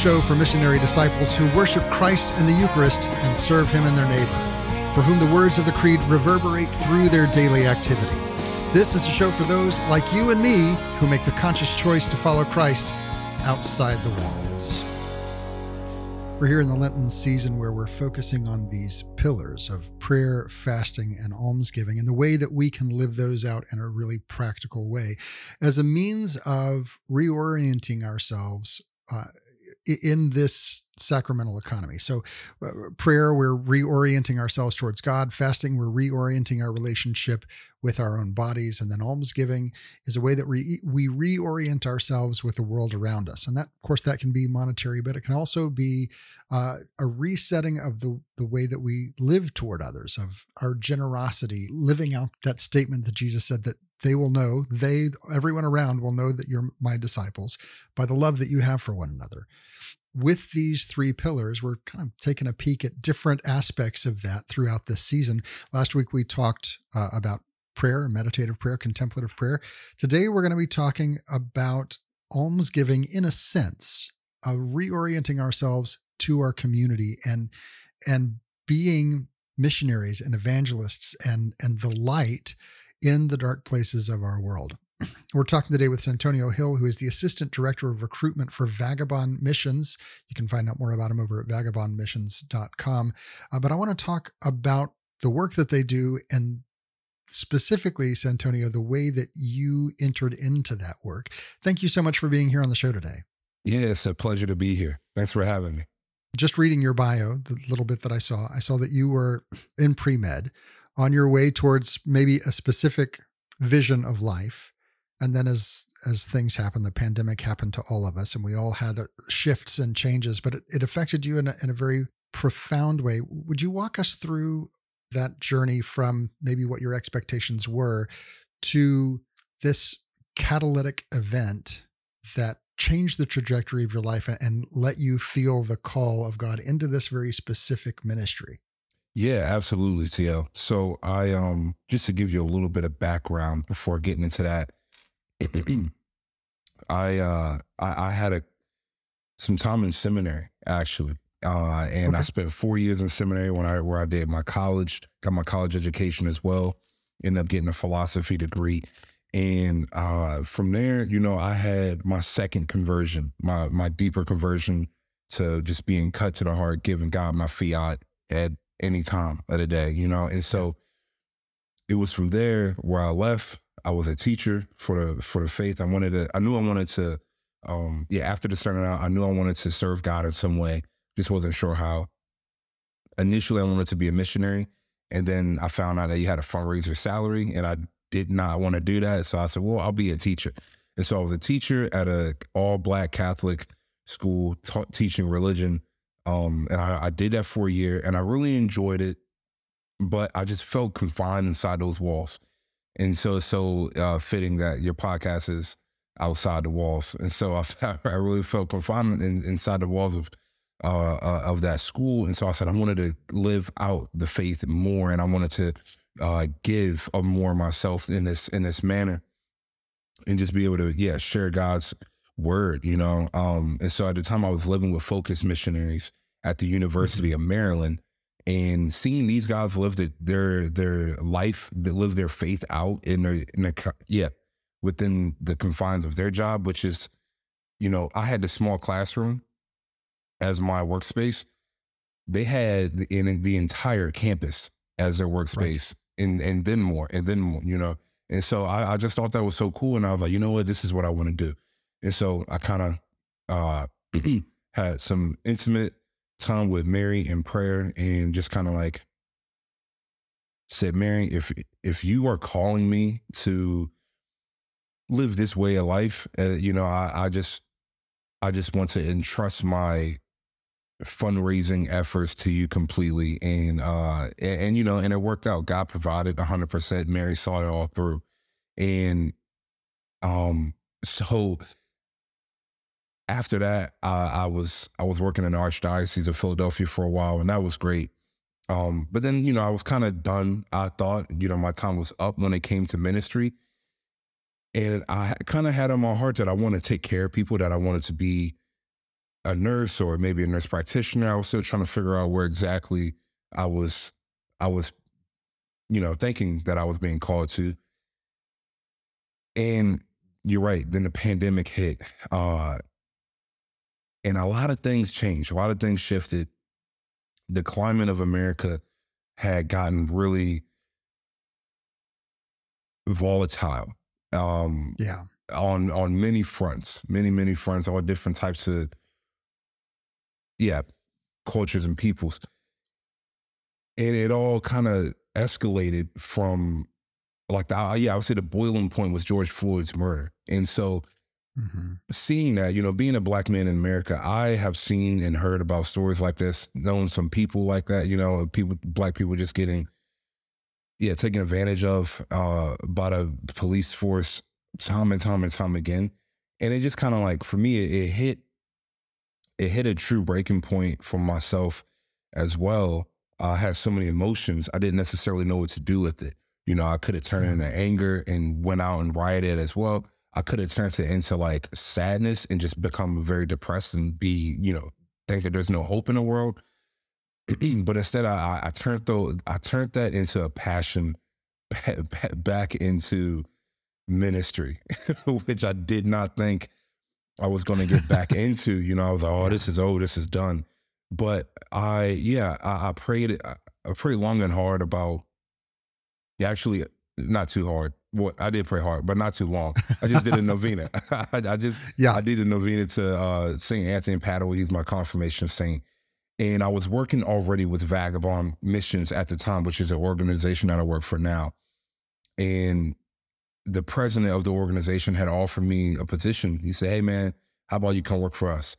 Show for missionary disciples who worship Christ in the Eucharist and serve Him in their neighbor, for whom the words of the Creed reverberate through their daily activity. This is a show for those like you and me who make the conscious choice to follow Christ outside the walls. We're here in the Lenten season where we're focusing on these pillars of prayer, fasting, and almsgiving and the way that we can live those out in a really practical way as a means of reorienting ourselves uh, in this sacramental economy. So, uh, prayer, we're reorienting ourselves towards God. Fasting, we're reorienting our relationship with our own bodies. And then almsgiving is a way that we, we reorient ourselves with the world around us. And that, of course, that can be monetary, but it can also be uh, a resetting of the, the way that we live toward others, of our generosity, living out that statement that Jesus said that they will know, they, everyone around will know that you're my disciples by the love that you have for one another. With these three pillars, we're kind of taking a peek at different aspects of that throughout this season. Last week, we talked uh, about prayer, meditative prayer, contemplative prayer. Today, we're going to be talking about almsgiving in a sense, of reorienting ourselves to our community and and being missionaries and evangelists and and the light in the dark places of our world. We're talking today with Santonio Hill, who is the Assistant Director of Recruitment for Vagabond Missions. You can find out more about him over at vagabondmissions.com. Uh, but I want to talk about the work that they do and specifically, Santonio, the way that you entered into that work. Thank you so much for being here on the show today. Yeah, it's a pleasure to be here. Thanks for having me. Just reading your bio, the little bit that I saw, I saw that you were in pre med on your way towards maybe a specific vision of life and then as as things happened the pandemic happened to all of us and we all had uh, shifts and changes but it, it affected you in a, in a very profound way would you walk us through that journey from maybe what your expectations were to this catalytic event that changed the trajectory of your life and let you feel the call of God into this very specific ministry yeah, absolutely, TL. So I um just to give you a little bit of background before getting into that, I uh I, I, had a some time in seminary actually. Uh and okay. I spent four years in seminary when I where I did my college, got my college education as well, ended up getting a philosophy degree. And uh from there, you know, I had my second conversion, my my deeper conversion to just being cut to the heart, giving God my fiat at any time of the day, you know? And so it was from there where I left. I was a teacher for the for the faith. I wanted to, I knew I wanted to, um, yeah, after the starting out, I knew I wanted to serve God in some way. Just wasn't sure how. Initially, I wanted to be a missionary. And then I found out that you had a fundraiser salary and I did not want to do that. So I said, well, I'll be a teacher. And so I was a teacher at a all black Catholic school, teaching religion um, and I, I did that for a year and I really enjoyed it, but I just felt confined inside those walls. And so it's so uh, fitting that your podcast is outside the walls. And so I, I really felt confined in, inside the walls of uh, uh, of that school. And so I said I wanted to live out the faith more, and I wanted to uh, give of more myself in this in this manner, and just be able to yeah share God's word, you know. Um, and so at the time I was living with Focus Missionaries, at the University mm-hmm. of Maryland and seeing these guys live the, their their life, that live their faith out in their in the yeah within the confines of their job, which is, you know, I had the small classroom as my workspace. They had in the entire campus as their workspace, right. and and then more, and then more, you know. And so I, I just thought that was so cool, and I was like, you know what, this is what I want to do. And so I kind of uh, had some intimate time with Mary in prayer and just kind of like said, Mary, if if you are calling me to live this way of life, uh, you know, I, I just I just want to entrust my fundraising efforts to you completely. And uh and, and, you know and it worked out. God provided 100% mary saw it all through. And um so after that, uh, I was I was working in the Archdiocese of Philadelphia for a while, and that was great. Um, but then, you know, I was kind of done. I thought, you know, my time was up when it came to ministry, and I kind of had on my heart that I want to take care of people, that I wanted to be a nurse or maybe a nurse practitioner. I was still trying to figure out where exactly I was I was you know thinking that I was being called to. And you're right. Then the pandemic hit, uh, and a lot of things changed. A lot of things shifted. The climate of America had gotten really volatile. Um, yeah. On on many fronts, many many fronts, all different types of yeah cultures and peoples, and it all kind of escalated from like the yeah I would say the boiling point was George Floyd's murder, and so. Mm-hmm. Seeing that, you know, being a black man in America, I have seen and heard about stories like this, known some people like that, you know, people, black people just getting yeah, taken advantage of uh, by the police force time and time and time again. And it just kind of like for me, it, it, hit it hit a true breaking point for myself as well. I had so many emotions, I didn't necessarily know what to do with it. You know, I could have turned into anger and went out and rioted as well. I could have turned it into like sadness and just become very depressed and be, you know, think that there's no hope in the world. but instead, I, I turned though I turned that into a passion back into ministry, which I did not think I was going to get back into. You know, I was like, oh, this is oh, this is done. But I, yeah, I, I prayed, I prayed long and hard about. Actually, not too hard. Well, I did pray hard, but not too long. I just did a novena. I, I, just, yeah, I did a novena to uh, Saint Anthony Padua. He's my confirmation saint, and I was working already with Vagabond Missions at the time, which is an organization that I work for now. And the president of the organization had offered me a position. He said, Hey, man, how about you come work for us?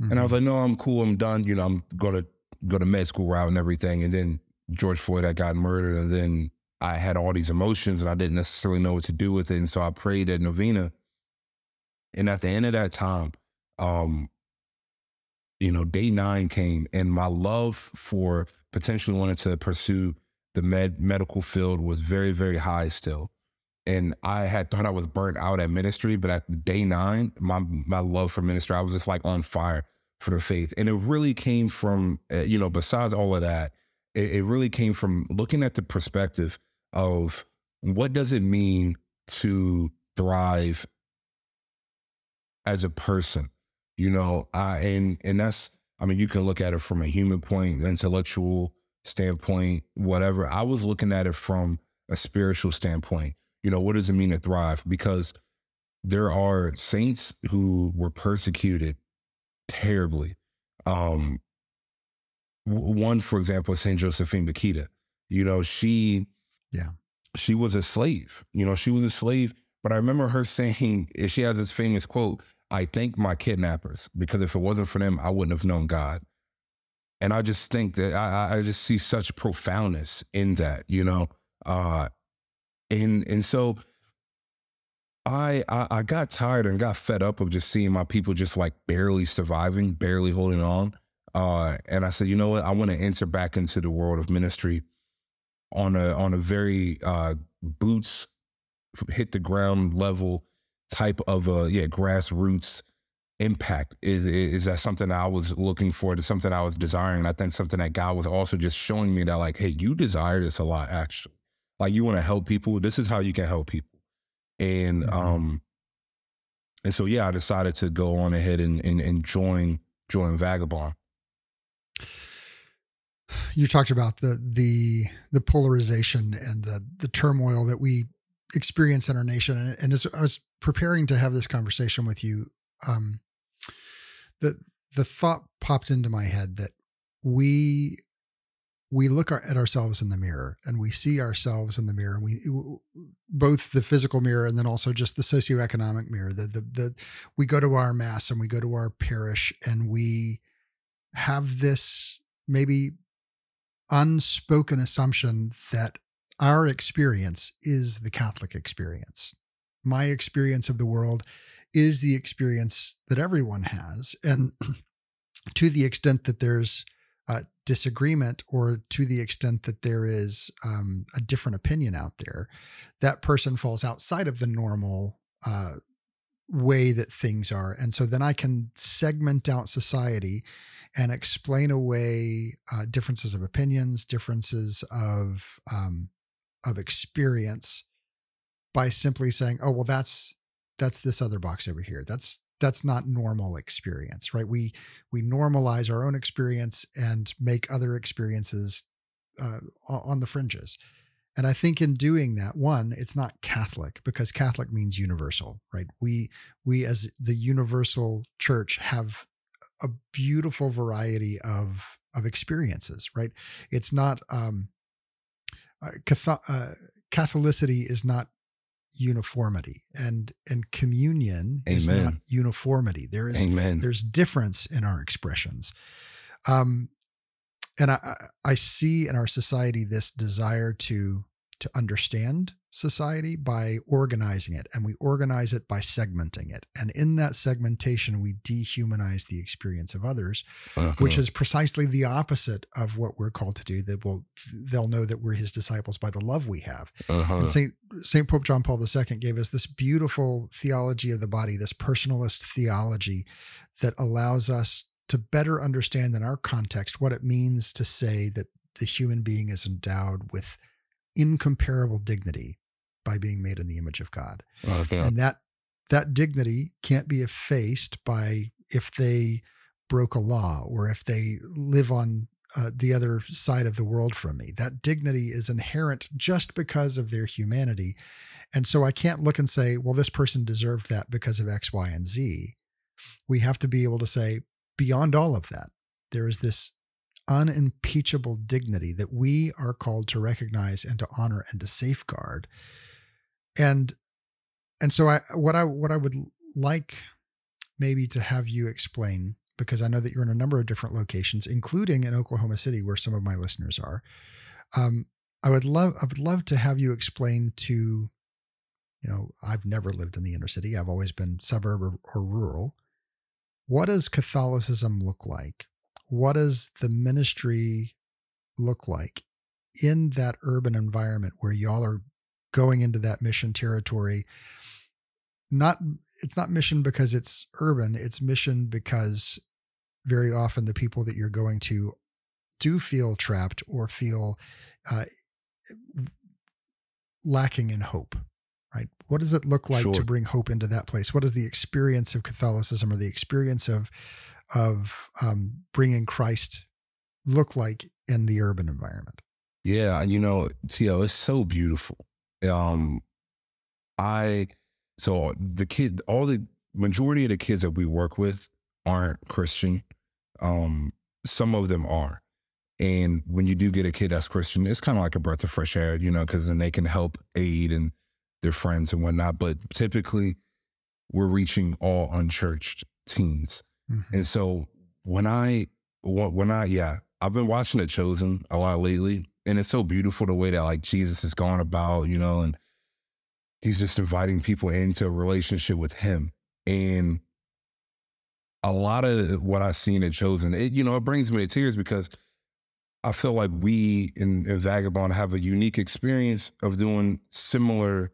Mm-hmm. And I was mm-hmm. like, No, I'm cool. I'm done. You know, I'm going to go to med school route and everything. And then George Floyd had gotten murdered. And then I had all these emotions and I didn't necessarily know what to do with it. And so I prayed at Novena. And at the end of that time, um, you know, day nine came and my love for potentially wanting to pursue the med medical field was very, very high still. And I had thought I was burnt out at ministry, but at day nine, my my love for ministry, I was just like on fire for the faith. And it really came from, uh, you know, besides all of that, it, it really came from looking at the perspective of what does it mean to thrive as a person you know i and and that's i mean you can look at it from a human point intellectual standpoint whatever. I was looking at it from a spiritual standpoint you know what does it mean to thrive? Because there are saints who were persecuted terribly um one for example saint josephine bakhita you know she yeah she was a slave you know she was a slave but i remember her saying she has this famous quote I thank my kidnappers because if it wasn't for them, I wouldn't have known God. And I just think that I, I just see such profoundness in that, you know. Uh, and and so I, I I got tired and got fed up of just seeing my people just like barely surviving, barely holding on. Uh, and I said, you know what? I want to enter back into the world of ministry on a on a very uh, boots hit the ground level type of a yeah grassroots impact. Is is that something I was looking for? To something I was desiring. And I think something that God was also just showing me that like hey you desire this a lot actually. Like you want to help people. This is how you can help people. And mm-hmm. um and so yeah I decided to go on ahead and and, and join join Vagabond you talked about the the the polarization and the the turmoil that we experience in our nation. And, and as I was preparing to have this conversation with you, um, the the thought popped into my head that we we look at ourselves in the mirror and we see ourselves in the mirror and we both the physical mirror and then also just the socioeconomic mirror the, the the we go to our mass and we go to our parish and we have this maybe unspoken assumption that our experience is the Catholic experience. My experience of the world is the experience that everyone has. And to the extent that there's a disagreement or to the extent that there is um, a different opinion out there, that person falls outside of the normal uh, way that things are. And so then I can segment out society and explain away uh, differences of opinions, differences of um, of experience by simply saying, "Oh, well, that's that's this other box over here. That's that's not normal experience, right? We we normalize our own experience and make other experiences uh, on the fringes. And I think in doing that, one, it's not Catholic because Catholic means universal, right? We we as the universal church have a beautiful variety of of experiences, right? It's not um, uh, Catholic, uh, Catholicity is not uniformity, and and communion Amen. is not uniformity. There is Amen. there's difference in our expressions. Um, and I, I see in our society this desire to to understand society by organizing it and we organize it by segmenting it and in that segmentation we dehumanize the experience of others uh-huh. which is precisely the opposite of what we're called to do that will they'll know that we're his disciples by the love we have uh-huh. and saint saint pope john paul ii gave us this beautiful theology of the body this personalist theology that allows us to better understand in our context what it means to say that the human being is endowed with incomparable dignity by being made in the image of God. Okay. And that that dignity can't be effaced by if they broke a law or if they live on uh, the other side of the world from me. That dignity is inherent just because of their humanity. And so I can't look and say, well, this person deserved that because of X, Y, and Z. We have to be able to say, beyond all of that, there is this unimpeachable dignity that we are called to recognize and to honor and to safeguard. And and so I what I what I would like maybe to have you explain because I know that you're in a number of different locations, including in Oklahoma City, where some of my listeners are. Um, I would love I would love to have you explain to, you know, I've never lived in the inner city. I've always been suburb or, or rural. What does Catholicism look like? What does the ministry look like in that urban environment where y'all are going into that mission territory? Not it's not mission because it's urban, it's mission because very often the people that you're going to do feel trapped or feel uh, lacking in hope right what does it look like sure. to bring hope into that place what is the experience of catholicism or the experience of of um, bringing Christ look like in the urban environment? Yeah, And you know, Tio, it's so beautiful. Um, I so the kid, all the majority of the kids that we work with aren't Christian. Um, some of them are. And when you do get a kid that's Christian, it's kind of like a breath of fresh air, you know, because then they can help aid and their friends and whatnot. But typically, we're reaching all unchurched teens. Mm-hmm. And so when I when I yeah, I've been watching The Chosen a lot lately, and it's so beautiful the way that like Jesus has gone about, you know, and he's just inviting people into a relationship with him. And a lot of what I've seen at Chosen, it you know, it brings me to tears because I feel like we in, in Vagabond have a unique experience of doing similar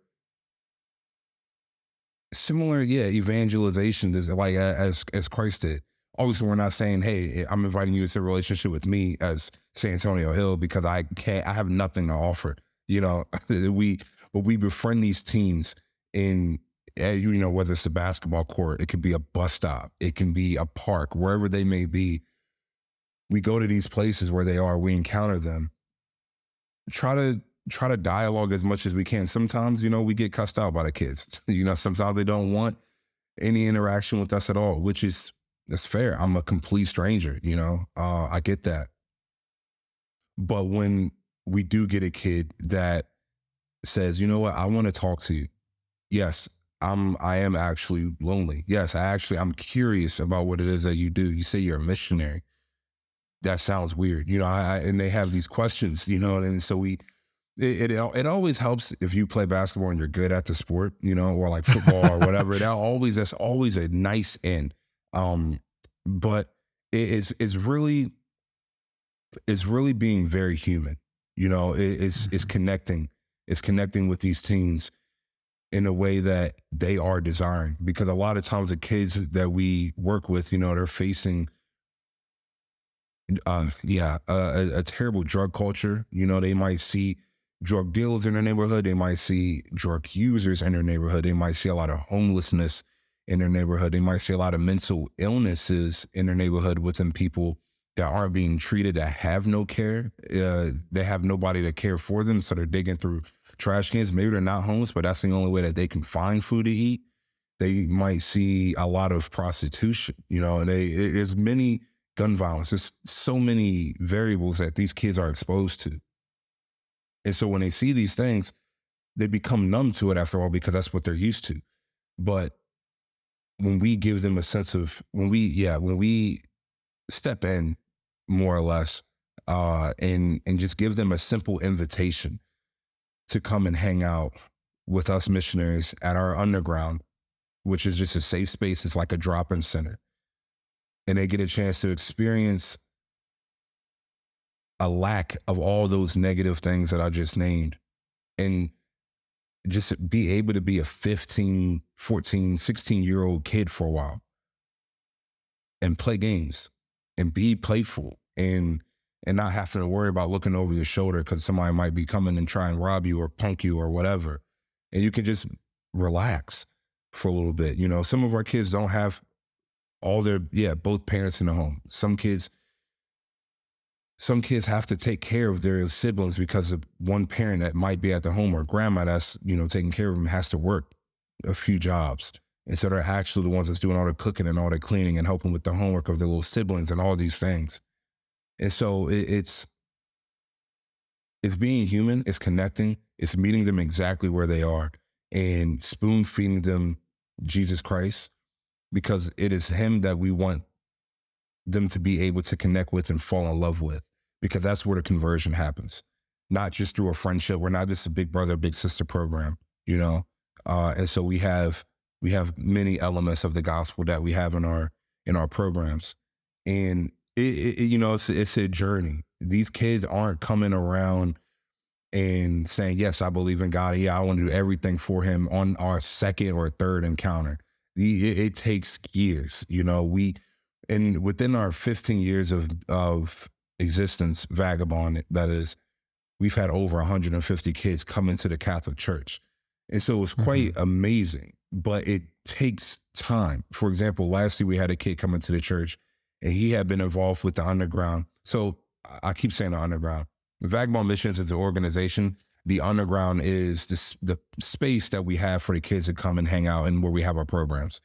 similar, yeah, evangelization is like as as Christ did. Obviously, we're not saying, "Hey, I'm inviting you into a relationship with me as Santonio Hill because I can't, I have nothing to offer." You know, we but we befriend these teens in eh, you know whether it's a basketball court, it could be a bus stop, it can be a park, wherever they may be. We go to these places where they are, we encounter them. Try to try to dialogue as much as we can. Sometimes, you know, we get cussed out by the kids. you know, sometimes they don't want any interaction with us at all, which is that's fair. I'm a complete stranger, you know. Uh, I get that. But when we do get a kid that says, you know what, I want to talk to you. Yes, I'm I am actually lonely. Yes, I actually I'm curious about what it is that you do. You say you're a missionary. That sounds weird. You know, I, I and they have these questions, you know, and so we it, it, it always helps if you play basketball and you're good at the sport, you know, or like football or whatever. That always that's always a nice end. Um, but it is it's really it's really being very human. You know, it, it's mm-hmm. it's connecting. It's connecting with these teens. in a way that they are desiring. Because a lot of times the kids that we work with, you know, they're facing uh, yeah, a, a, terrible drug culture. You know, they might see drug dealers in their neighborhood. They might see drug users in their neighborhood. They might see a lot of homelessness in their neighborhood. They might see a lot of mental illnesses in their neighborhood within people that aren't being treated, that have no care. Uh, they have nobody to care for them. So they're digging through trash cans. Maybe they're not homeless, but that's the only way that they can find food to eat. They might see a lot of prostitution, you know, and they, there's many gun violence. There's so many variables that these kids are exposed to. And so when they see these things, they become numb to it after all because that's what they're used to. But when we give them a sense of when we yeah when we step in more or less uh and and just give them a simple invitation to come and hang out with us missionaries at our underground which is just a safe space it's like a drop-in center and they get a chance to experience a lack of all those negative things that I just named and just be able to be a 15, 14, 16 year old kid for a while and play games and be playful and and not having to worry about looking over your shoulder because somebody might be coming and try and rob you or punk you or whatever. And you can just relax for a little bit. You know, some of our kids don't have all their yeah, both parents in the home. Some kids some kids have to take care of their siblings because of one parent that might be at the home or grandma that's you know taking care of them has to work a few jobs and so actually the ones that's doing all the cooking and all the cleaning and helping with the homework of their little siblings and all these things. And so it, it's it's being human it's connecting it's meeting them exactly where they are and spoon feeding them jesus christ because it is him that we want them to be able to connect with and fall in love with because that's where the conversion happens, not just through a friendship. We're not just a big brother, big sister program, you know. Uh, and so we have we have many elements of the gospel that we have in our in our programs, and it, it you know it's it's a journey. These kids aren't coming around and saying, "Yes, I believe in God. Yeah, I want to do everything for Him." On our second or third encounter, it, it takes years. You know, we and within our 15 years of of existence, vagabond, that is, we've had over 150 kids come into the Catholic Church. And so it's quite mm-hmm. amazing, but it takes time. For example, last year we had a kid come into the church and he had been involved with the underground. So I keep saying the underground. Vagabond Missions is an organization. The underground is this, the space that we have for the kids to come and hang out and where we have our programs.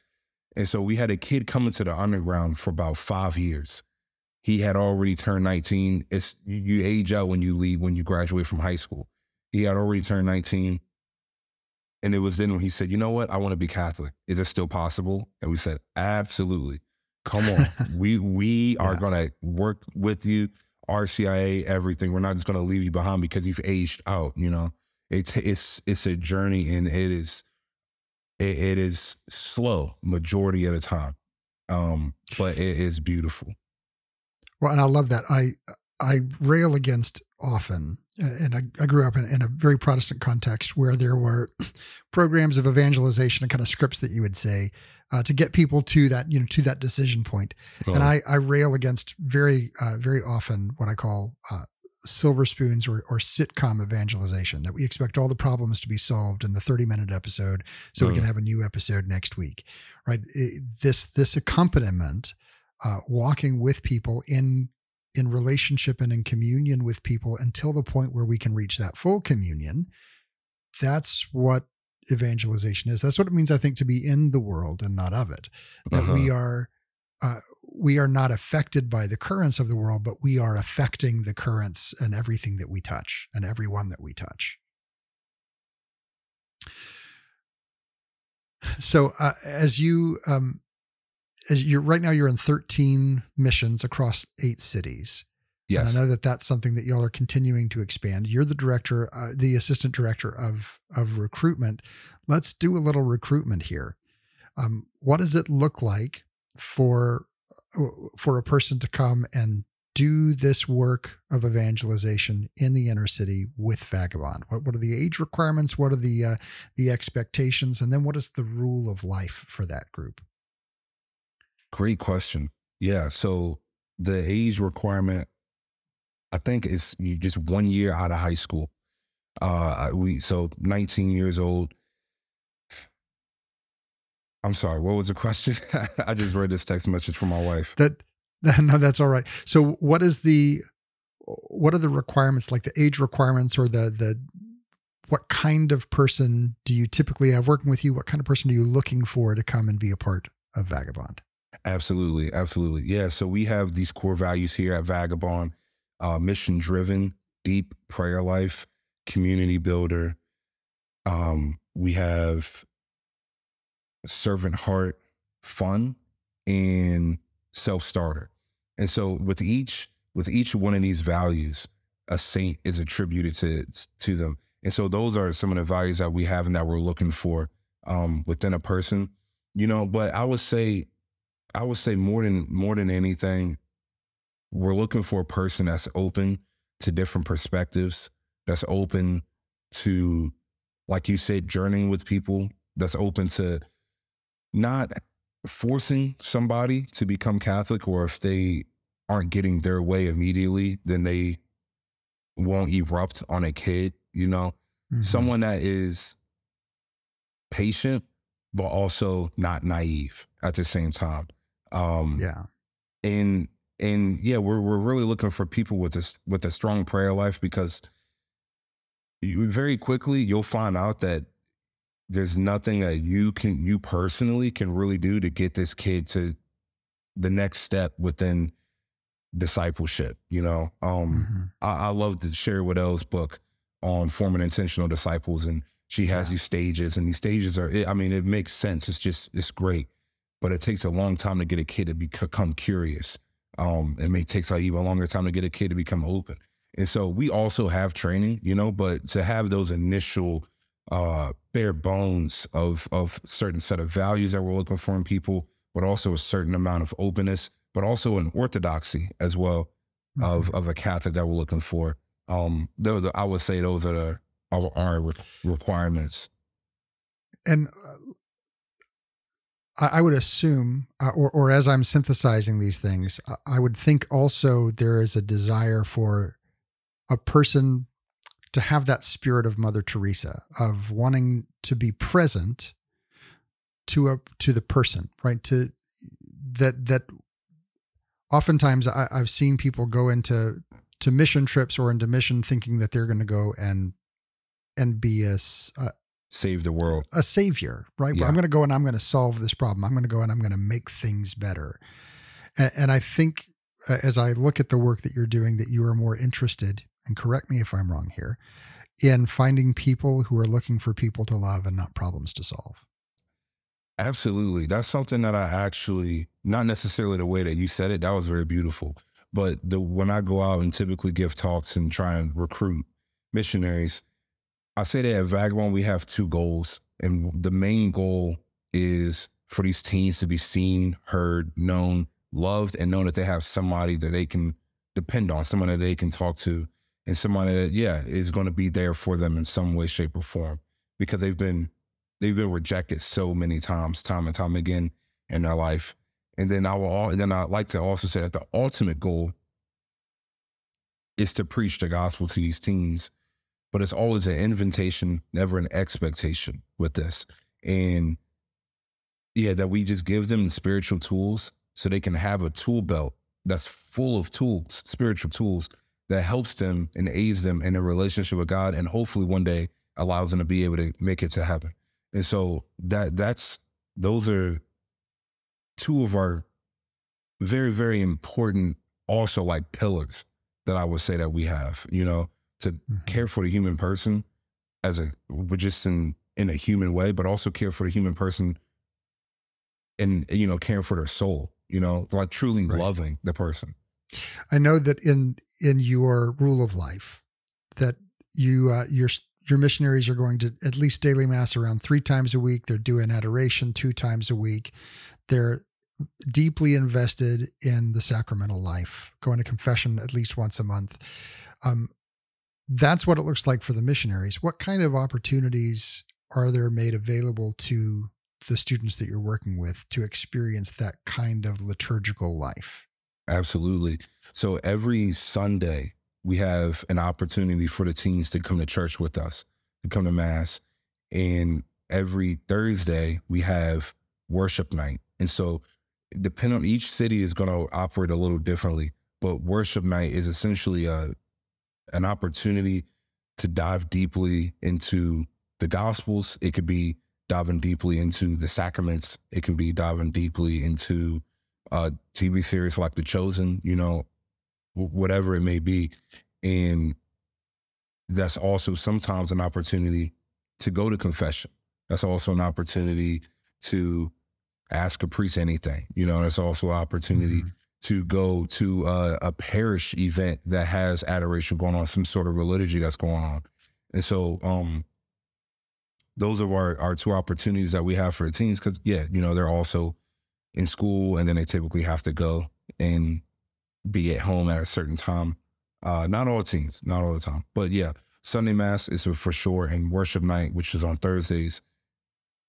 And so we had a kid come into the underground for about five years he had already turned 19. It's you age out when you leave, when you graduate from high school. He had already turned 19. And it was then when he said, you know what? I want to be Catholic. Is it still possible? And we said, absolutely. Come on. we we yeah. are gonna work with you, RCIA, everything. We're not just gonna leave you behind because you've aged out, you know. It's it's it's a journey and it is it, it is slow majority of the time. Um, but it is beautiful. Well, and I love that. I I rail against often, and I, I grew up in, in, a very Protestant context where there were programs of evangelization and kind of scripts that you would say uh, to get people to that you know to that decision point. Oh. And I I rail against very uh, very often what I call uh, silver spoons or, or sitcom evangelization that we expect all the problems to be solved in the 30 minute episode so we can have a new episode next week right it, this this accompaniment uh, walking with people in in relationship and in communion with people until the point where we can reach that full communion. That's what evangelization is. That's what it means, I think, to be in the world and not of it. That uh-huh. we are uh, we are not affected by the currents of the world, but we are affecting the currents and everything that we touch and everyone that we touch. So, uh, as you um, as you're right now you're in 13 missions across eight cities. Yes. And I know that that's something that y'all are continuing to expand. You're the director, uh, the assistant director of of recruitment. Let's do a little recruitment here. Um, what does it look like for uh, for a person to come and do this work of evangelization in the inner city with Vagabond? What, what are the age requirements? What are the uh, the expectations? And then what is the rule of life for that group? Great question. Yeah. So the age requirement, I think, is just one year out of high school. Uh, we so 19 years old. I'm sorry. What was the question? I just read this text message from my wife. That no, that's all right. So, what is the what are the requirements, like the age requirements, or the the what kind of person do you typically have working with you? What kind of person are you looking for to come and be a part of Vagabond? Absolutely, absolutely. Yeah. So we have these core values here at Vagabond: uh, mission driven, deep prayer life, community builder. Um, we have servant heart, fun, and self starter. And so with each with each one of these values, a saint is attributed to to them. And so those are some of the values that we have and that we're looking for um, within a person. You know, but I would say, I would say more than more than anything, we're looking for a person that's open to different perspectives, that's open to, like you said, journeying with people, that's open to not forcing somebody to become Catholic, or if they aren't getting their way immediately, then they won't erupt on a kid, you know? Mm-hmm. Someone that is patient, but also not naive at the same time. Um, yeah. And and yeah, we're we're really looking for people with this with a strong prayer life because you, very quickly you'll find out that there's nothing that you can you personally can really do to get this kid to the next step within discipleship you know um mm-hmm. I, I, love to Sherry Weddell's book on forming intentional disciples and she has yeah. these stages and these stages are i mean it makes sense it's just it's great but it takes a long time to get a kid to become curious um it may take like even longer time to get a kid to become open and so we also have training you know but to have those initial uh, bare bones of of certain set of values that we're looking for in people, but also a certain amount of openness, but also an orthodoxy as well mm-hmm. of of a Catholic that we're looking for. Um, those I would say those are the our, our requirements. And uh, I would assume, uh, or or as I'm synthesizing these things, I would think also there is a desire for a person to have that spirit of Mother Teresa of wanting to be present to a to the person, right? To that that oftentimes I, I've seen people go into to mission trips or into mission thinking that they're going to go and and be a, a save the world, a savior, right? Yeah. I'm going to go and I'm going to solve this problem. I'm going to go and I'm going to make things better. And, and I think uh, as I look at the work that you're doing, that you are more interested and correct me if I'm wrong here, in finding people who are looking for people to love and not problems to solve. Absolutely. That's something that I actually, not necessarily the way that you said it, that was very beautiful. But the when I go out and typically give talks and try and recruit missionaries, I say that at Vagabond, we have two goals. And the main goal is for these teens to be seen, heard, known, loved, and know that they have somebody that they can depend on, someone that they can talk to and somebody that yeah is going to be there for them in some way shape or form because they've been they've been rejected so many times time and time again in their life and then i will all and then i like to also say that the ultimate goal is to preach the gospel to these teens but it's always an invitation never an expectation with this and yeah that we just give them the spiritual tools so they can have a tool belt that's full of tools spiritual tools that helps them and aids them in a relationship with God and hopefully one day allows them to be able to make it to heaven. And so that that's those are two of our very, very important also like pillars that I would say that we have, you know, to mm-hmm. care for the human person as a but just in in a human way, but also care for the human person and you know, caring for their soul, you know, like truly right. loving the person. I know that in in your rule of life that you uh, your your missionaries are going to at least daily mass around three times a week. They're doing adoration two times a week. They're deeply invested in the sacramental life, going to confession at least once a month. Um, that's what it looks like for the missionaries. What kind of opportunities are there made available to the students that you're working with to experience that kind of liturgical life? Absolutely. So every Sunday, we have an opportunity for the teens to come to church with us, to come to Mass. And every Thursday, we have worship night. And so, depending on each city, is going to operate a little differently. But worship night is essentially a an opportunity to dive deeply into the Gospels. It could be diving deeply into the sacraments. It can be diving deeply into uh, TV series like The Chosen, you know, w- whatever it may be. And that's also sometimes an opportunity to go to confession. That's also an opportunity to ask a priest anything. You know, that's also an opportunity mm-hmm. To go to a, a parish event that has adoration going on, some sort of liturgy that's going on. And so, um, those are our, our two opportunities that we have for the teens because yeah you know they're also in school and then they typically have to go and be at home at a certain time uh not all teens not all the time but yeah sunday mass is for sure and worship night which is on thursdays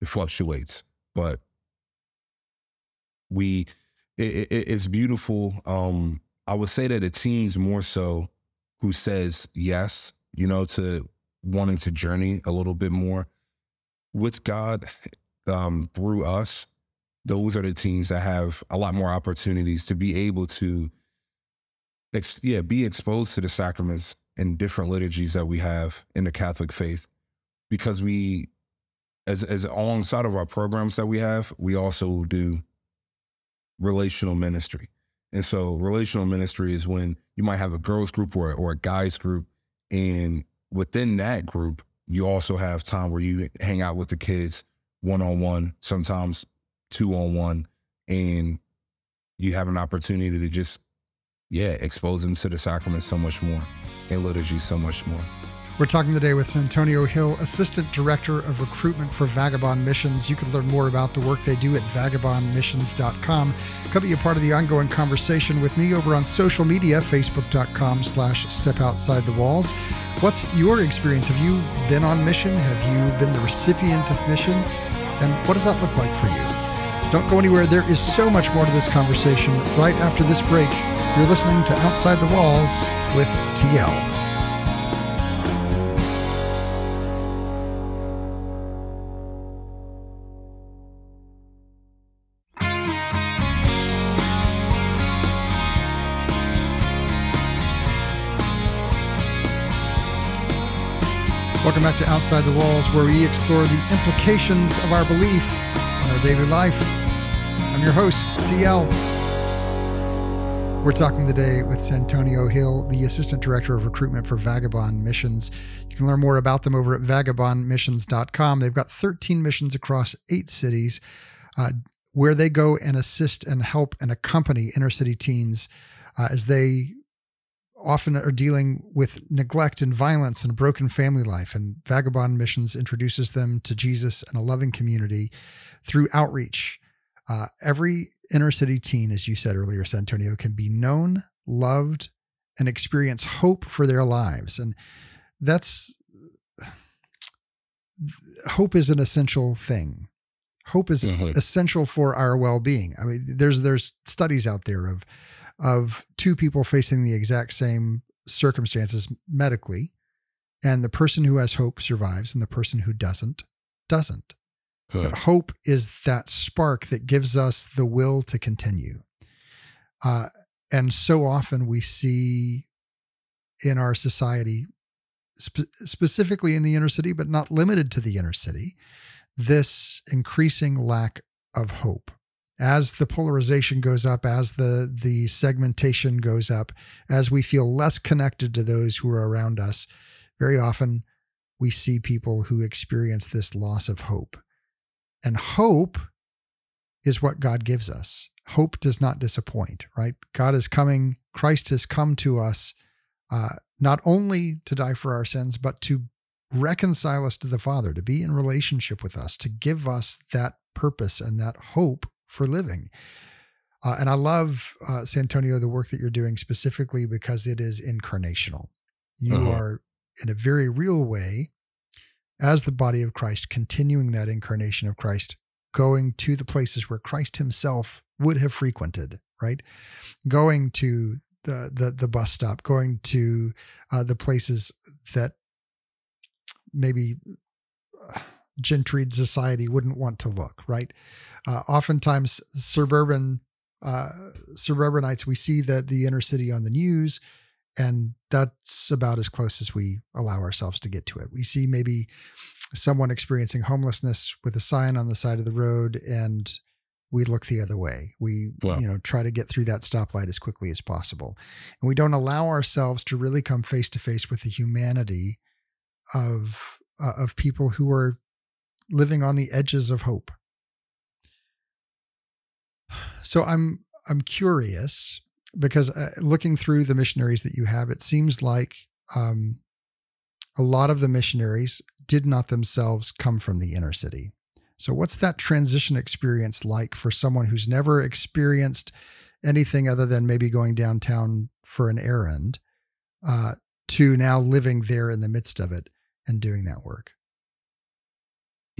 it fluctuates but we it, it, it's beautiful. Um i would say that the teens more so who says yes you know to wanting to journey a little bit more with God um, through us, those are the teams that have a lot more opportunities to be able to, ex- yeah, be exposed to the sacraments and different liturgies that we have in the Catholic faith, because we, as as alongside of our programs that we have, we also do relational ministry. And so relational ministry is when you might have a girls group or, or a guys group. And within that group, you also have time where you hang out with the kids one on one, sometimes two on one, and you have an opportunity to just, yeah, expose them to the sacrament so much more and liturgy so much more. We're talking today with Santonio Hill, Assistant Director of Recruitment for Vagabond Missions. You can learn more about the work they do at vagabondmissions.com. Come be a part of the ongoing conversation with me over on social media, facebook.com slash step outside the walls. What's your experience? Have you been on mission? Have you been the recipient of mission? And what does that look like for you? Don't go anywhere. There is so much more to this conversation right after this break. You're listening to Outside the Walls with TL. Welcome back to Outside the Walls, where we explore the implications of our belief in our daily life. I'm your host, TL. We're talking today with Santonio Hill, the Assistant Director of Recruitment for Vagabond Missions. You can learn more about them over at vagabondmissions.com. They've got 13 missions across eight cities uh, where they go and assist and help and accompany inner city teens uh, as they often are dealing with neglect and violence and a broken family life. And Vagabond Missions introduces them to Jesus and a loving community through outreach. Uh, every inner city teen, as you said earlier, Santonio, can be known, loved, and experience hope for their lives. And that's hope is an essential thing. Hope is mm-hmm. essential for our well-being. I mean, there's there's studies out there of of two people facing the exact same circumstances medically, and the person who has hope survives, and the person who doesn't doesn't. Huh. But hope is that spark that gives us the will to continue. Uh, and so often we see in our society, spe- specifically in the inner city, but not limited to the inner city, this increasing lack of hope as the polarization goes up, as the the segmentation goes up, as we feel less connected to those who are around us, very often we see people who experience this loss of hope. And hope is what God gives us. Hope does not disappoint, right? God is coming, Christ has come to us uh, not only to die for our sins, but to reconcile us to the Father, to be in relationship with us, to give us that purpose and that hope for living. Uh, and I love, uh, Santonio, the work that you're doing specifically because it is incarnational. You Uh-huh. are, in a very real way, as the body of Christ, continuing that incarnation of Christ, going to the places where Christ himself would have frequented, right? Going to the the, the bus stop, going to uh, the places that maybe uh, gentried society wouldn't want to look, right? Uh, oftentimes, suburban uh, suburbanites, we see the the inner city on the news, and that's about as close as we allow ourselves to get to it. We see maybe someone experiencing homelessness with a sign on the side of the road, and we look the other way. We Wow. you know try to get through that stoplight as quickly as possible, and we don't allow ourselves to really come face to face with the humanity of uh, of people who are living on the edges of hope. So I'm I'm curious because uh, looking through the missionaries that you have, it seems like um, a lot of the missionaries did not themselves come from the inner city. So what's that transition experience like for someone who's never experienced anything other than maybe going downtown for an errand uh, to now living there in the midst of it and doing that work?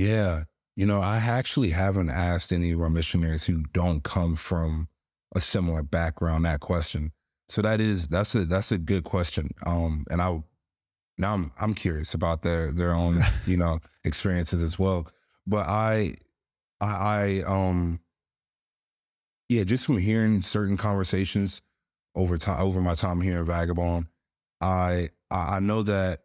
Yeah. You know, I actually haven't asked any of our missionaries who don't come from a similar background that question. So that is that's a that's a good question. Um and I now I'm I'm curious about their their own, you know, experiences as well. But I I I um yeah, just from hearing certain conversations over time over my time here in Vagabond, I I I know that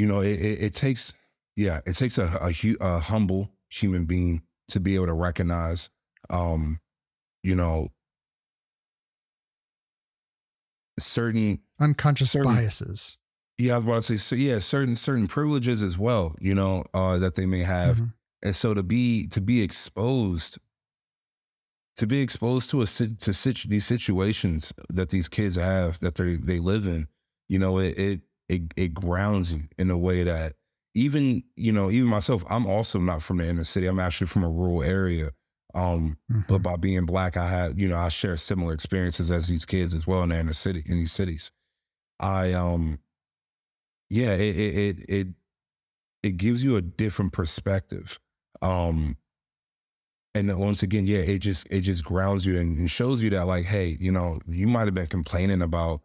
you know it, it, it takes yeah it takes a, a, a humble human being to be able to recognize um you know certain Unconscious Certain- biases. yeah i was about to say so yeah certain certain privileges as well you know uh that they may have Mhm. and so to be to be exposed to be exposed to a to situ- these situations that these kids have that they they live in you know it, it it it grounds you in a way that even you know even myself i'm also not from the inner city i'm actually from a rural area um but Mhm. by being black i had you know i share similar experiences as these kids as well in the inner city in these cities i um yeah it it it it, it gives you a different perspective um and then once again yeah it just it just grounds you and, and shows you that like hey you know you might have been complaining about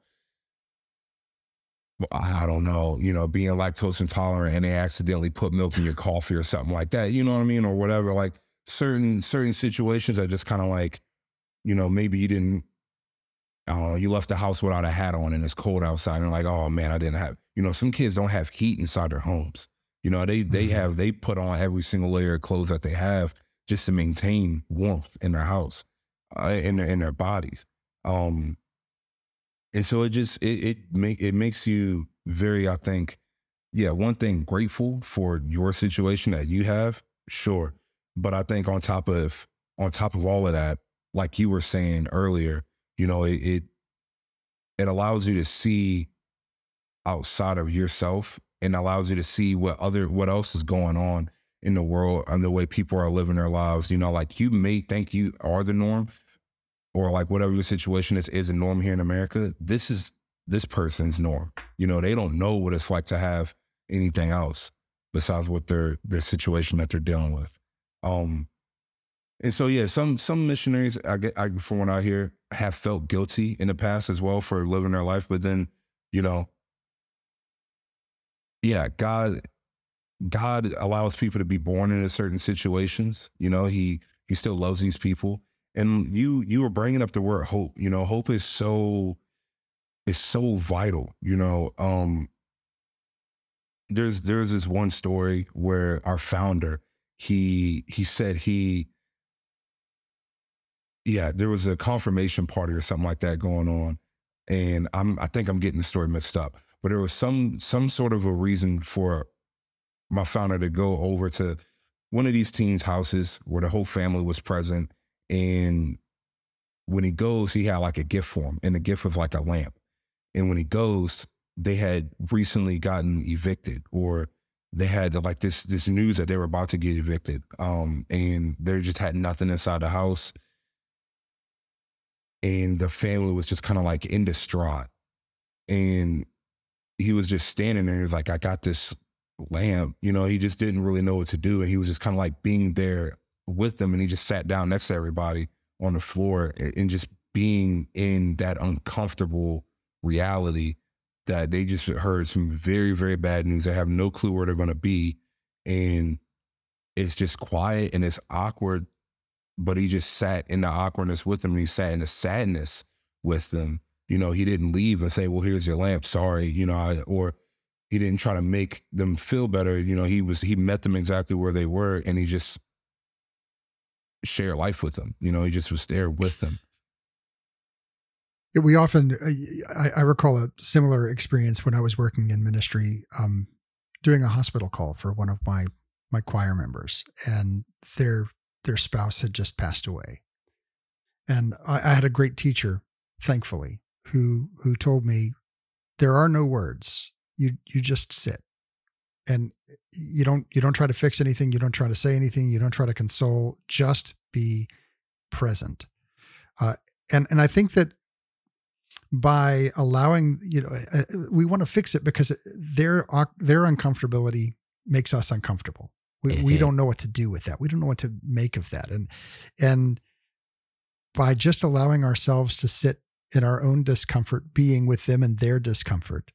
I I don't know, you know, being lactose intolerant and they accidentally put milk in your coffee or something like that, you know what I mean, or whatever. Like certain certain situations are just kind of like, you know, maybe you didn't, I don't know, you left the house without a hat on and it's cold outside and like, oh man, I didn't have, you know, some kids don't have heat inside their homes. You know, they they Mhm. have they put on every single layer of clothes that they have just to maintain warmth in their house, uh, in their in their bodies. Um, and so it just it it make it makes you very i think yeah one thing grateful for your situation that you have sure. But i think on top of on top of all of that like you were saying earlier you know it it, it allows you to see outside of yourself and allows you to see what other what else is going on in the world and the way people are living their lives. You know like you may think you are the norm or like whatever your situation is is a norm here in America, this is this person's norm. You know, they don't know what it's like to have anything else besides what their their situation that they're dealing with. Um and so yeah, some some missionaries I get I from what I hear have felt guilty in the past as well for living their life, but then, you know, yeah, God God allows people to be born into certain situations. You know, he he still loves these people and you you were bringing up the word hope you know hope is so is so vital you know um there's there's this one story where our founder he he said he yeah there was a confirmation party or something like that going on and i'm i think i'm getting the story mixed up but there was some some sort of a reason for my founder to go over to one of these teens houses where the whole family was present and when he goes, he had like a gift for him, and the gift was like a lamp. And when he goes, they had recently gotten evicted, or they had like this this news that they were about to get evicted, um, and they just had nothing inside the house, and the family was just kind of like in distraught, and he was just standing there. He was like, "I got this lamp," you know. He just didn't really know what to do, and he was just kind of like being there with them, and he just sat down next to everybody on the floor and just being in that uncomfortable reality that they just heard some very, very bad news. They have no clue where they're going to be. And it's just quiet and it's awkward. But he just sat in the awkwardness with them and he sat in the sadness with them. You know, he didn't leave and say, well, here's your lamp. Sorry. You know, I, or he didn't try to make them feel better. You know, he was, he met them exactly where they were and he just shared life with them. You know, he just was there with them we often uh, I, I, recall a similar experience when I was working in ministry, um, doing a hospital call for one of my my choir members, and their their spouse had just passed away, and I, I had a great teacher, thankfully, who who told me there are no words. You you just sit, and you don't you don't try to fix anything. You don't try to say anything. You don't try to console. Just be present. Uh, and and I think that by allowing you know uh, we want to fix it because their their uncomfortability makes us uncomfortable we, mm-hmm. we don't know what to do with that we don't know what to make of that and and by just allowing ourselves to sit in our own discomfort being with them and their discomfort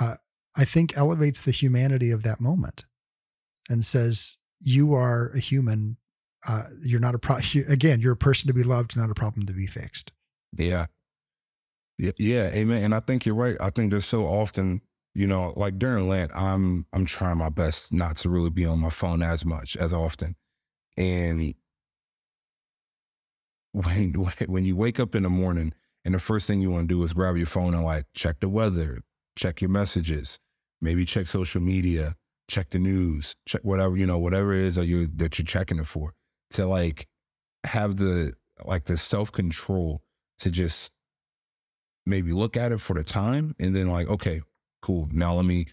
uh, i think elevates the humanity of that moment and says you are a human uh, you're not a pro again you're a person to be loved not a problem to be fixed yeah yeah, yeah, amen. And I think you're right. I think there's so often, you know, like during Lent, I'm I'm trying my best not to really be on my phone as much as often. And when when you wake up in the morning and the first thing you want to do is grab your phone and like check the weather, check your messages, maybe check social media, check the news, check whatever, you know, whatever it is that you that you're checking it for. To like have the like the self-control to just maybe look at it for the time and then like, okay, cool. Now let me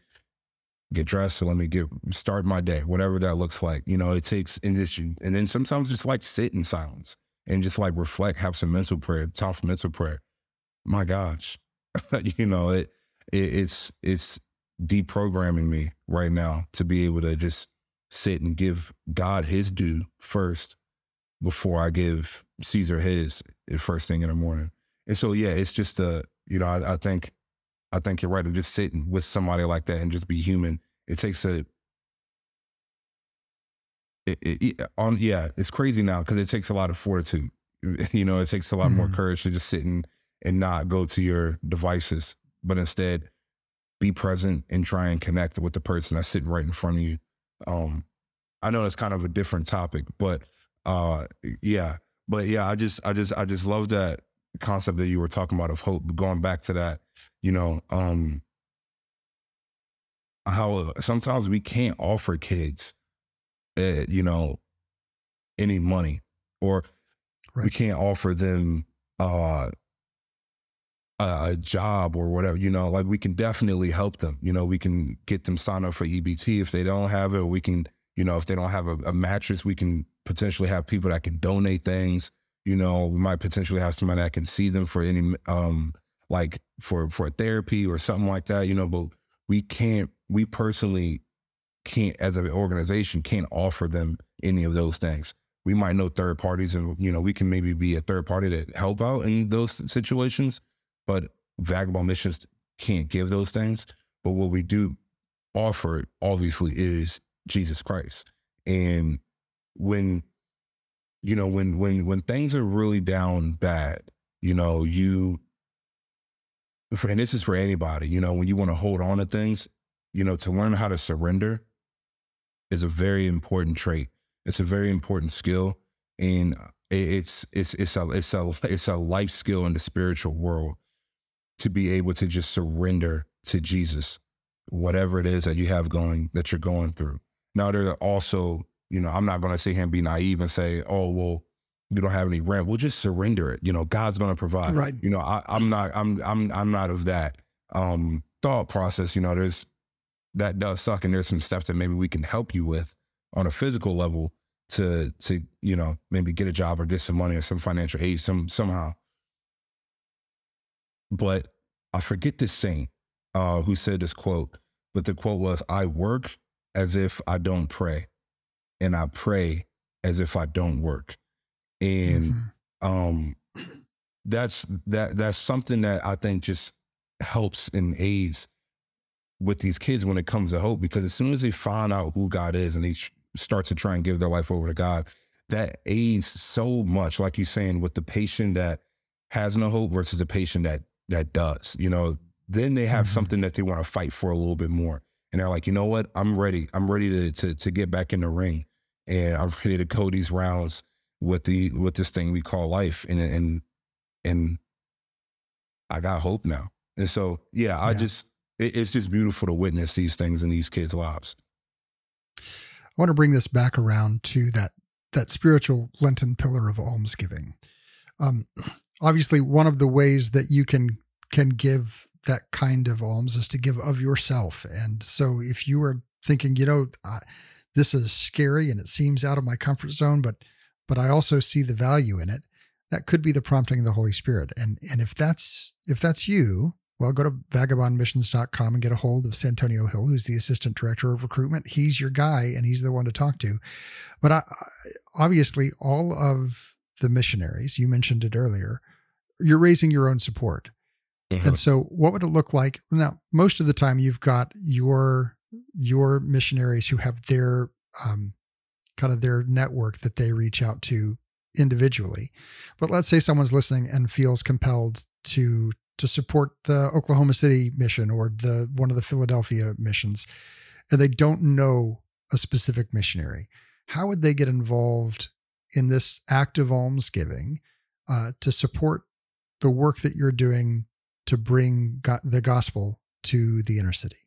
get dressed or let me get start my day, whatever that looks like. You know, it takes and this and then sometimes just like sit in silence and just like reflect, have some mental prayer, time for mental prayer. My gosh. you know, it, it it's it's deprogramming me right now to be able to just sit and give God his due first before I give Caesar his first thing in the morning. And so, yeah, it's just a, you know, I, I think, I think you're right. To just sitting with somebody like that and just be human. It takes a, it, it, on yeah, it's crazy now because it takes a lot of fortitude. You know, it takes a lot mm-hmm. more courage to just sit and, and not go to your devices, but instead be present and try and connect with the person that's sitting right in front of you. Um, I know that's kind of a different topic, but uh, yeah, but yeah, I just, I just, I just love that concept that you were talking about of hope, going back to that, you know, um, how sometimes we can't offer kids, uh, you know, any money or right. we can't offer them uh, a, job or whatever, you know, like we can definitely help them. You know, we can get them signed up for EBT if they don't have it. we can, you know, if they don't have a, a mattress, we can potentially have people that can donate things you know we might potentially have somebody that can see them for any um like for for therapy or something like that you know but we can't we personally can't as an organization can't offer them any of those things we might know third parties and you know we can maybe be a third party to help out in those situations but vagabond missions can't give those things but what we do offer obviously is jesus christ and when you know, when when when things are really down bad, you know, you and this is for anybody, you know, when you want to hold on to things, you know, to learn how to surrender is a very important trait. It's a very important skill. And uh, it's it's it's a it's a it's a life skill in the spiritual world to be able to just surrender to Jesus, whatever it is that you have going that you're going through. Now there are also you know, I'm not going to sit here and be naive and say, oh, well, you don't have any rent. We'll just surrender it. You know, God's going to provide. Right. You know, I, am not. I'm. I'm. I'm not of that um, thought process. You know, there's that does suck. And there's some steps that maybe we can help you with on a physical level to to you know maybe get a job or get some money or some financial aid some somehow. But I forget this saint uh, who said this quote, but the quote was, "I work as if I don't pray, and I pray as if I don't work," and mm-hmm. um, that's that that's something that I think just helps and aids with these kids when it comes to hope because as soon as they find out who God is and they start to try and give their life over to God, that aids so much, like you're saying, with the patient that has no hope versus the patient that that does. You know, then they have mm-hmm. something that they want to fight for a little bit more. And they're like, you know what? I'm ready. I'm ready to to to get back in the ring. And I'm ready to go these rounds with the with this thing we call life. And and and I got hope now. And so yeah, I just it, it's just beautiful to witness these things in these kids' lives. I want to bring this back around to that that spiritual Lenten pillar of almsgiving. Um, obviously, one of the ways that you can can give that kind of alms is to give of yourself. And so, if you are thinking, you know, uh, this is scary and it seems out of my comfort zone, but but I also see the value in it. That could be the prompting of the Holy Spirit. And and if that's if that's you, well, go to vagabondmissions.com and get a hold of Santonio Hill, who's the assistant director of recruitment. He's your guy and he's the one to talk to. But I, obviously, all of the missionaries, you mentioned it earlier, you're raising your own support. Mm-hmm. And so, what would it look like? Now, most of the time, you've got your your missionaries who have their um, kind of their network that they reach out to individually. But let's say someone's listening and feels compelled to to support the Oklahoma City mission or the one of the Philadelphia missions, and they don't know a specific missionary, how would they get involved in this act of almsgiving uh, to support the work that you're doing to bring go- the gospel to the inner city?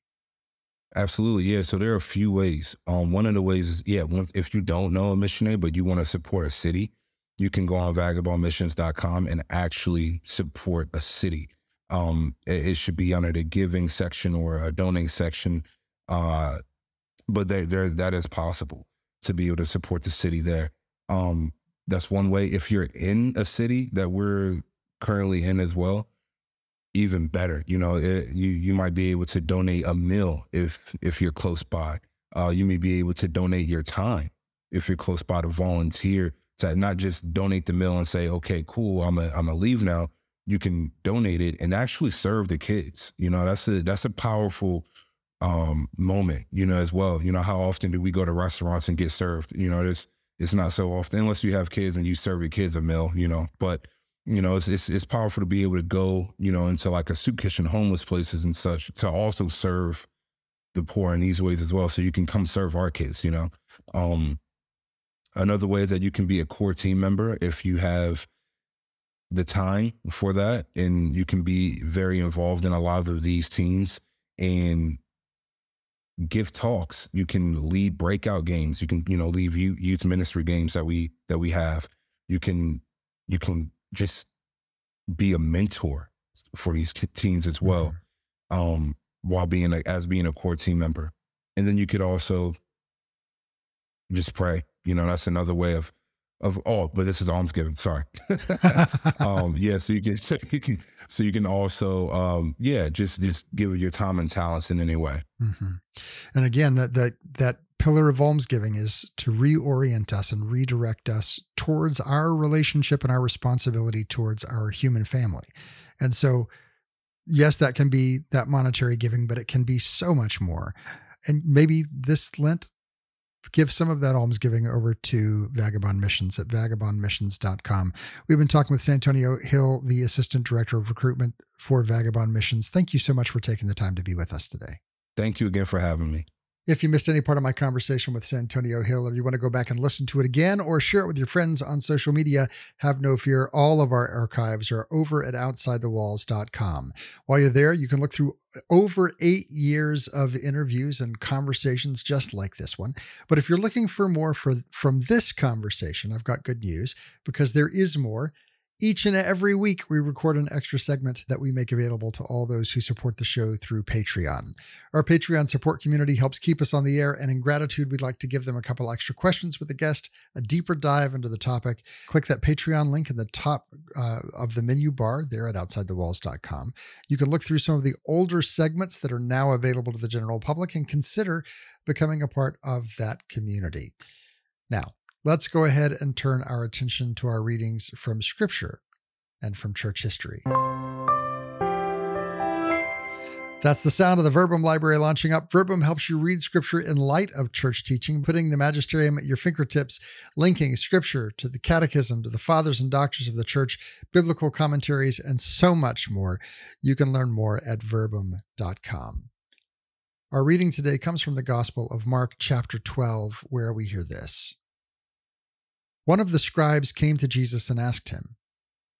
Absolutely, yeah. So there are a few ways. Um, one of the ways is yeah, if you don't know a missionary but you want to support a city, you can go on vagabondmissions.com and actually support a city um, it, it, should be under the giving section or a donating section. Uh, but there, there, that is possible to be able to support the city there. Um, that's one way. If you're in a city that we're currently in as well, even better. You know, it, you you might be able to donate a meal if if you're close by. Uh, you may be able to donate your time if you're close by to volunteer to not just donate the meal and say, okay, cool, I'm a I'm a leave now, you can donate it and actually serve the kids. You know, that's a that's a powerful um, moment. You know, as well. You know, how often do we go to restaurants and get served? You know, it's it's not so often unless you have kids and you serve your kids a meal. You know, but you know, it's, it's it's powerful to be able to go, you know, into like a soup kitchen, homeless places and such to also serve the poor in these ways as well. So you can come serve our kids. You know, um, another way that you can be a core team member if you have the time for that and you can be very involved in a lot of these teams and give talks. You can lead breakout games. You can you know lead youth ministry games that we that we have. You can you can just be a mentor for these teens as well mm-hmm. um while being a, as being a core team member. And then you could also just pray. You know that's another way of of oh, but this is almsgiving. Sorry. um, yeah, so you can, so you can so you can also um, yeah just just give your time and talents in any way. Mm-hmm. And again, that that that pillar of almsgiving is to reorient us and redirect us towards our relationship and our responsibility towards our human family. And so, yes, that can be that monetary giving, but it can be so much more. And maybe this Lent give some of that almsgiving over to Vagabond Missions at vagabondmissions.com. We've been talking with Santonio Hill, the Assistant Director of Recruitment for Vagabond Missions. Thank you so much for taking the time to be with us today. Thank you again for having me. If you missed any part of my conversation with Santonio Hill, or you want to go back and listen to it again, or share it with your friends on social media, have no fear. All of our archives are over at OutsideTheWalls.com. While you're there, you can look through over eight years of interviews and conversations just like this one. But if you're looking for more for, from this conversation, I've got good news because there is more Each and every week, we record an extra segment that we make available to all those who support the show through Patreon. Our Patreon support community helps keep us on the air, and in gratitude, we'd like to give them a couple extra questions with the guest, a deeper dive into the topic. Click that Patreon link in the top uh, of the menu bar there at OutsideTheWalls.com. You can look through some of the older segments that are now available to the general public and consider becoming a part of that community. Now, let's go ahead and turn our attention to our readings from Scripture and from church history. That's the sound of the Verbum Library launching up. Verbum helps you read Scripture in light of church teaching, putting the magisterium at your fingertips, linking Scripture to the Catechism, to the Fathers and Doctors of the Church, biblical commentaries, and so much more. You can learn more at verbum.com. Our reading today comes from the Gospel of Mark, chapter 12, where we hear this. One of the scribes came to Jesus and asked him,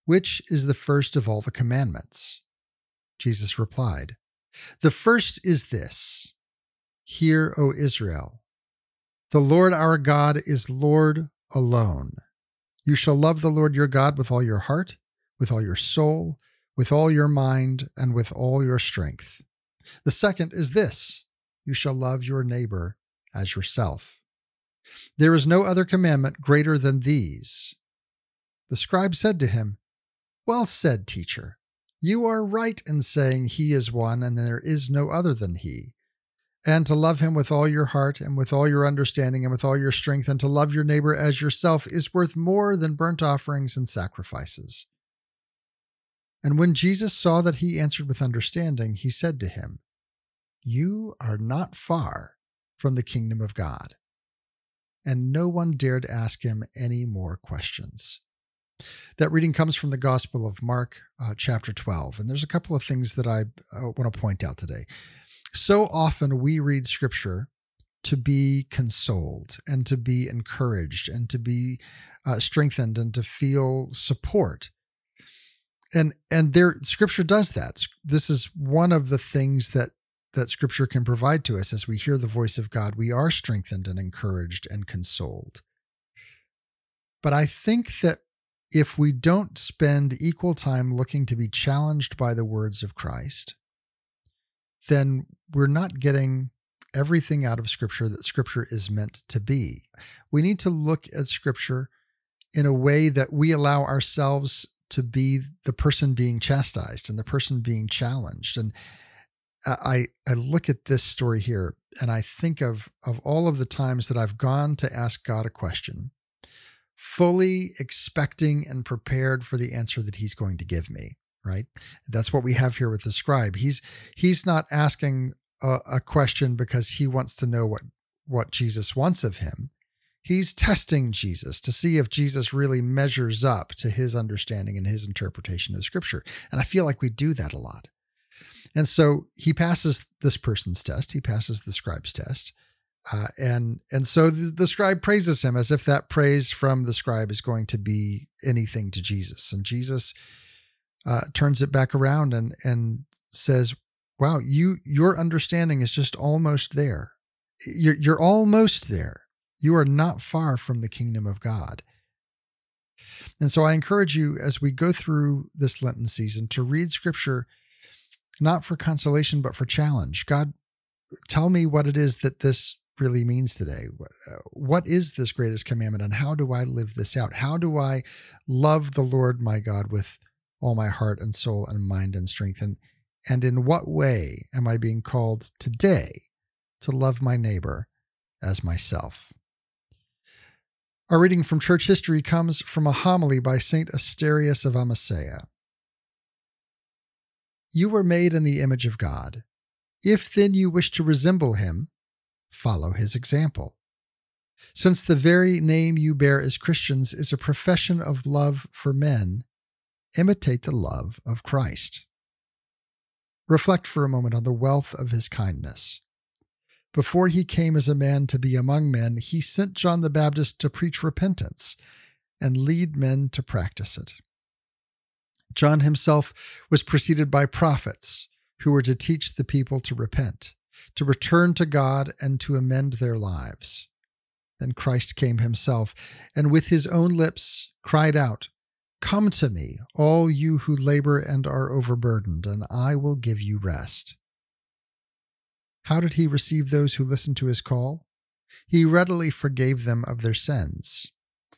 Which is the first of all the commandments? Jesus replied, The first is this Hear, O Israel, the Lord our God is Lord alone. You shall love the Lord your God with all your heart, with all your soul, with all your mind, and with all your strength. The second is this You shall love your neighbor as yourself. There is no other commandment greater than these. The scribe said to him, Well said, teacher. You are right in saying he is one and there is no other than he. And to love him with all your heart and with all your understanding and with all your strength and to love your neighbor as yourself is worth more than burnt offerings and sacrifices. And when Jesus saw that he answered with understanding, he said to him, You are not far from the kingdom of God and no one dared ask him any more questions. That reading comes from the Gospel of Mark, uh, chapter 12. And there's a couple of things that I uh, want to point out today. So often we read scripture to be consoled and to be encouraged and to be uh, strengthened and to feel support. And and there scripture does that. This is one of the things that that scripture can provide to us as we hear the voice of God, we are strengthened and encouraged and consoled. But I think that if we don't spend equal time looking to be challenged by the words of Christ, then we're not getting everything out of Scripture that Scripture is meant to be. We need to look at Scripture in a way that we allow ourselves to be the person being chastised and the person being challenged. And I I look at this story here and I think of of all of the times that I've gone to ask God a question, fully expecting and prepared for the answer that He's going to give me. Right. That's what we have here with the scribe. He's he's not asking a, a question because he wants to know what what Jesus wants of him. He's testing Jesus to see if Jesus really measures up to his understanding and his interpretation of Scripture. And I feel like we do that a lot. And so he passes this person's test. He passes the scribe's test. Uh, and and so the, the, scribe praises him as if that praise from the scribe is going to be anything to Jesus. And Jesus uh, turns it back around and and says, "Wow, you your understanding is just almost there. You're you're almost there. You are not far from the kingdom of God." And so I encourage you as we go through this Lenten season to read Scripture not for consolation, but for challenge. God, tell me what it is that this really means today. Uh, what is this greatest commandment and how do I live this out? How do I love the Lord my God with all my heart and soul and mind and strength? And, and in what way am I being called today to love my neighbor as myself? Our reading from church history comes from a homily by St. Asterius of Amasea. You were made in the image of God. If then you wish to resemble him, follow his example. Since the very name you bear as Christians is a profession of love for men, imitate the love of Christ. Reflect for a moment on the wealth of his kindness. Before he came as a man to be among men, he sent John the Baptist to preach repentance and lead men to practice it. John himself was preceded by prophets who were to teach the people to repent, to return to God, and to amend their lives. Then Christ came himself, and with his own lips cried out, Come to me, all you who labor and are overburdened, and I will give you rest. How did he receive those who listened to his call? He readily forgave them of their sins.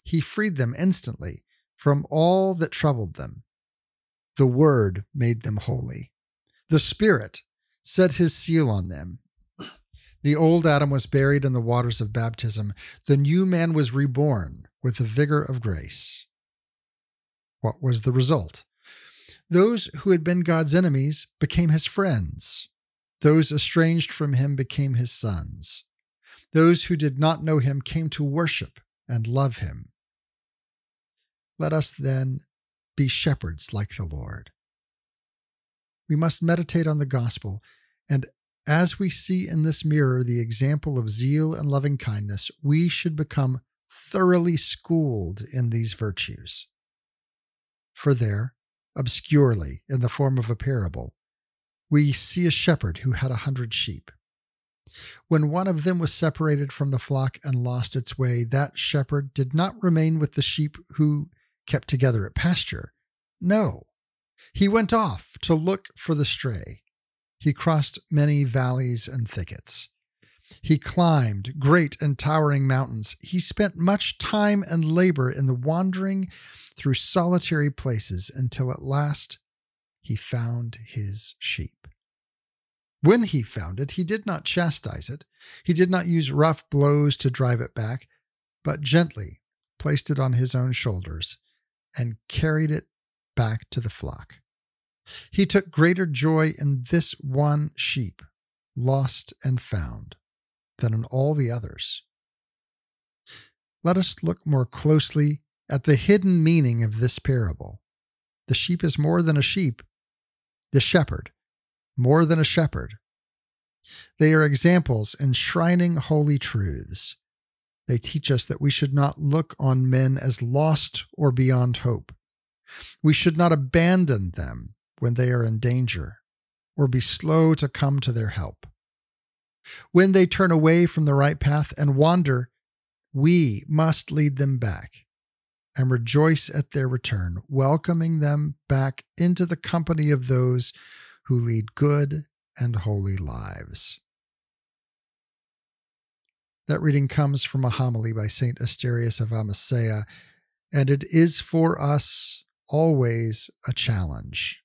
He freed them instantly from all that troubled them. The Word made them holy. The Spirit set his seal on them. The old Adam was buried in the waters of baptism. The new man was reborn with the vigor of grace. What was the result? Those who had been God's enemies became his friends. Those estranged from him became his sons. Those who did not know him came to worship and love him. Let us then be shepherds like the Lord. We must meditate on the gospel, and as we see in this mirror the example of zeal and loving kindness, we should become thoroughly schooled in these virtues. For there, obscurely, in the form of a parable, we see a shepherd who had a hundred sheep. When one of them was separated from the flock and lost its way, that shepherd did not remain with the sheep who kept together at pasture. No, he went off to look for the stray. He crossed many valleys and thickets. He climbed great and towering mountains. He spent much time and labor in the wandering through solitary places until at last he found his sheep. When he found it, he did not chastise it. He did not use rough blows to drive it back, but gently placed it on his own shoulders and carried it back to the flock. He took greater joy in this one sheep, lost and found, than in all the others. Let us look more closely at the hidden meaning of this parable. The sheep is more than a sheep, the shepherd more than a shepherd. They are examples enshrining holy truths. They teach us that we should not look on men as lost or beyond hope. We should not abandon them when they are in danger or be slow to come to their help. When they turn away from the right path and wander, we must lead them back and rejoice at their return, welcoming them back into the company of those who lead good and holy lives. That reading comes from a homily by St. Asterius of Amasea, and it is for us always a challenge.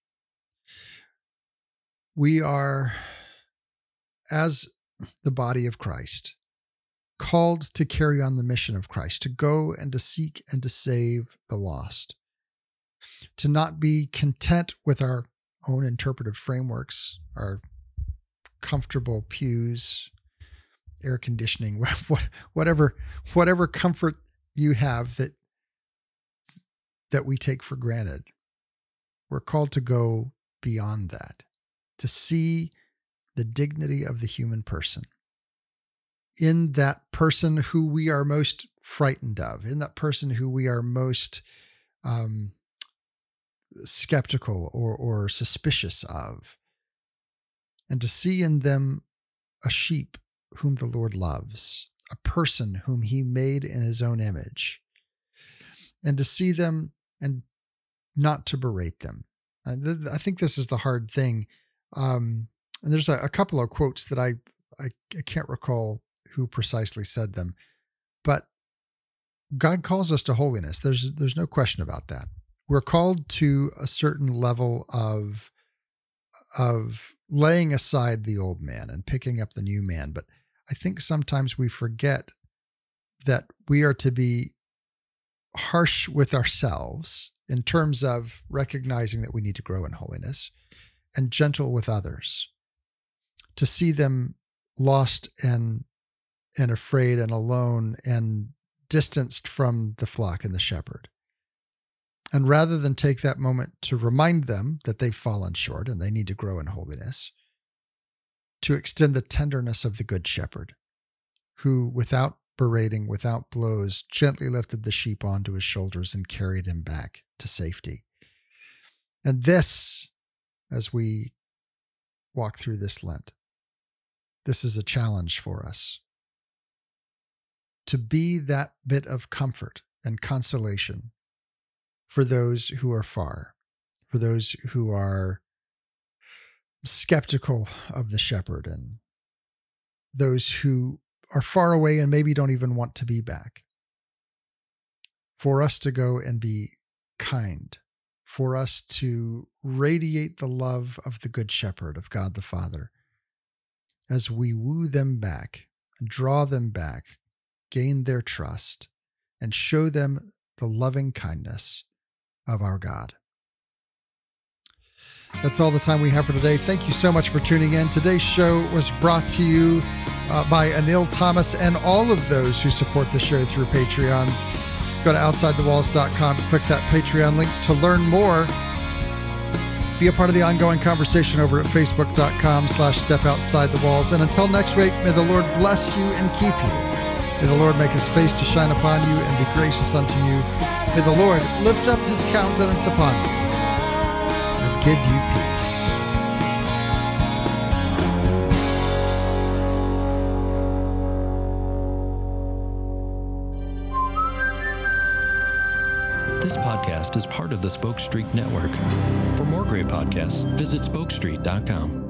We are, as the body of Christ, called to carry on the mission of Christ, to go and to seek and to save the lost, to not be content with our own interpretive frameworks, our comfortable pews, air conditioning, whatever whatever comfort you have that that we take for granted. We're called to go beyond that, to see the dignity of the human person in that person who we are most frightened of, in that person who we are most um, skeptical or, or suspicious of, and to see in them a sheep whom the Lord loves, a person whom he made in his own image, and to see them and not to berate them. I think this is the hard thing. Um, and there's a, a, couple of quotes that I, I, I can't recall who precisely said them, but God calls us to holiness. There's there's no question about that. We're called to a certain level of of laying aside the old man and picking up the new man. But I think sometimes we forget that we are to be harsh with ourselves in terms of recognizing that we need to grow in holiness and gentle with others to see them lost and and afraid and alone and distanced from the flock and the shepherd. And rather than take that moment to remind them that they've fallen short and they need to grow in holiness, to extend the tenderness of the Good Shepherd, who, without berating, without blows, gently lifted the sheep onto his shoulders and carried him back to safety. And this, as we walk through this Lent, this is a challenge for us to be that bit of comfort and consolation for those who are far, for those who are skeptical of the shepherd and those who are far away and maybe don't even want to be back. For us to go and be kind, for us to radiate the love of the Good Shepherd, of God the Father, as we woo them back, draw them back, gain their trust, and show them the loving kindness of our God. That's all the time we have for today. Thank you so much for tuning in. Today's show was brought to you uh, by Anil Thomas and all of those who support the show through Patreon. Go to OutsideTheWalls.com, click that Patreon link to learn more. Be a part of the ongoing conversation over at Facebook.com slash Step Outside the Walls. And until next week, may the Lord bless you and keep you. May the Lord make his face to shine upon you and be gracious unto you. May the Lord lift up his countenance upon you give you peace. This podcast is part of the Spoke Street Network. For more great podcasts, visit spokestreet.com.